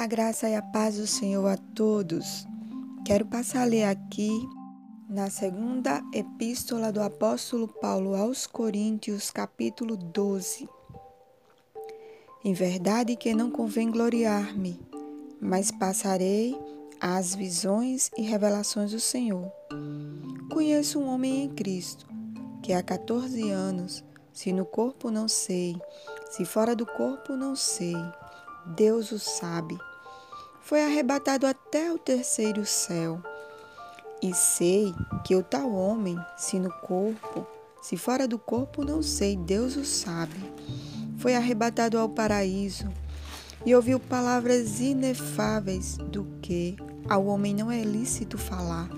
A graça e a paz do Senhor a todos. Quero passar a ler aqui na segunda epístola do apóstolo Paulo aos Coríntios, capítulo 12. Em verdade que não convém gloriar-me, mas passarei às visões e revelações do Senhor. Conheço um homem em Cristo, que há 14 anos, se no corpo não sei, se fora do corpo não sei, Deus o sabe foi arrebatado até o terceiro céu. E sei que o tal homem, se no corpo, se fora do corpo, não sei, Deus o sabe. Foi arrebatado ao paraíso e ouviu palavras inefáveis do que ao homem não é lícito falar.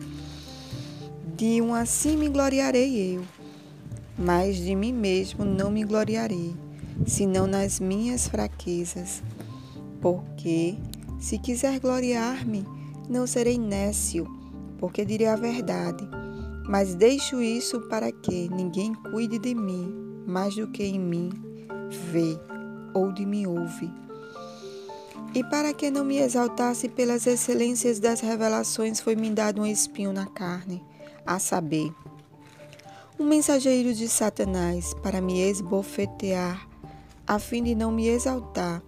De um assim me gloriarei eu, mas de mim mesmo não me gloriarei, senão nas minhas fraquezas, porque se quiser gloriar-me, não serei nécio, porque direi a verdade. Mas deixo isso para que ninguém cuide de mim mais do que em mim vê ou de mim ouve. E para que não me exaltasse pelas excelências das revelações, foi-me dado um espinho na carne, a saber, um mensageiro de Satanás para me esbofetear, a fim de não me exaltar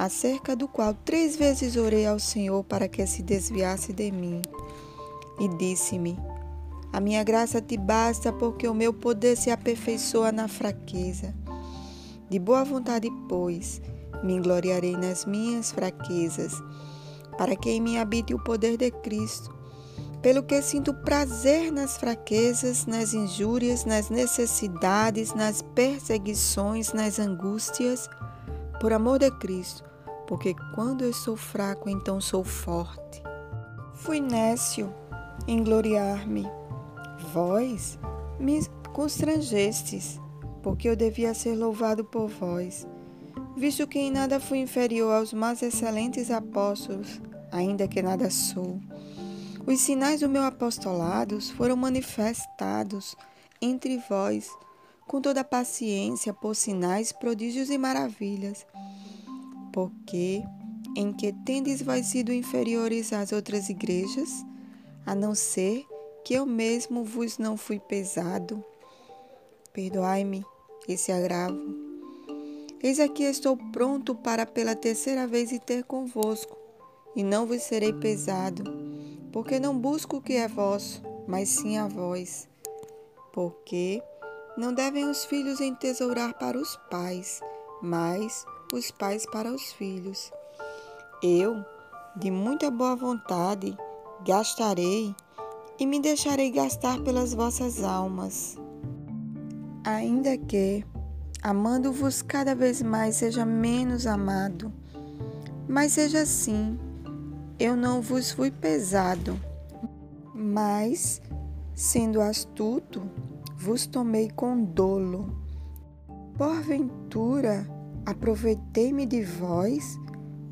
acerca do qual três vezes orei ao Senhor para que se desviasse de mim. E disse-me: A minha graça te basta, porque o meu poder se aperfeiçoa na fraqueza. De boa vontade, pois, me gloriarei nas minhas fraquezas, para que em mim habite o poder de Cristo. Pelo que sinto prazer nas fraquezas, nas injúrias, nas necessidades, nas perseguições, nas angústias, por amor de Cristo porque quando eu sou fraco, então sou forte. Fui nécio em gloriar-me. Vós me constrangestes, porque eu devia ser louvado por vós, visto que em nada fui inferior aos mais excelentes apóstolos, ainda que nada sou. Os sinais do meu apostolado foram manifestados entre vós, com toda paciência, por sinais, prodígios e maravilhas porque em que tendes vós sido inferiores às outras igrejas, a não ser que eu mesmo vos não fui pesado. Perdoai-me esse agravo. Eis aqui estou pronto para pela terceira vez ir ter convosco, e não vos serei pesado, porque não busco o que é vosso, mas sim a vós. Porque não devem os filhos entesourar para os pais, mas os pais para os filhos. Eu, de muita boa vontade, gastarei e me deixarei gastar pelas vossas almas. Ainda que, amando-vos cada vez mais, seja menos amado, mas seja assim, eu não vos fui pesado, mas, sendo astuto, vos tomei com dolo. Porventura, Aproveitei-me de vós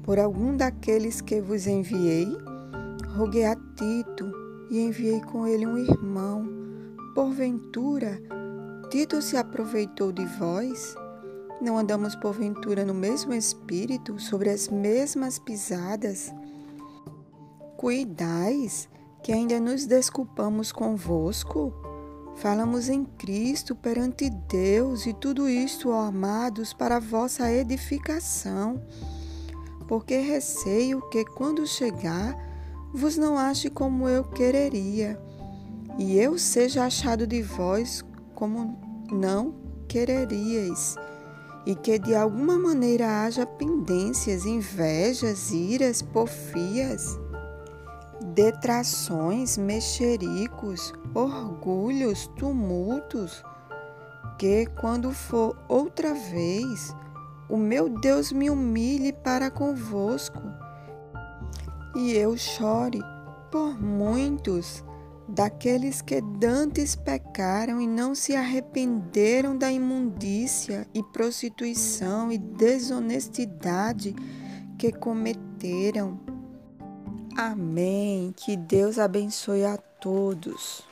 por algum daqueles que vos enviei. Roguei a Tito e enviei com ele um irmão. Porventura, Tito se aproveitou de vós? Não andamos porventura no mesmo espírito, sobre as mesmas pisadas? Cuidais que ainda nos desculpamos convosco? Falamos em Cristo perante Deus e tudo isto, ó amados, para vossa edificação. Porque receio que, quando chegar, vos não ache como eu quereria, e eu seja achado de vós como não quereríeis, e que de alguma maneira haja pendências, invejas, iras, porfias detrações, mexericos, orgulhos, tumultos, que quando for outra vez, o meu Deus me humilhe para convosco, e eu chore por muitos daqueles que dantes pecaram e não se arrependeram da imundícia e prostituição e desonestidade que cometeram Amém. Que Deus abençoe a todos.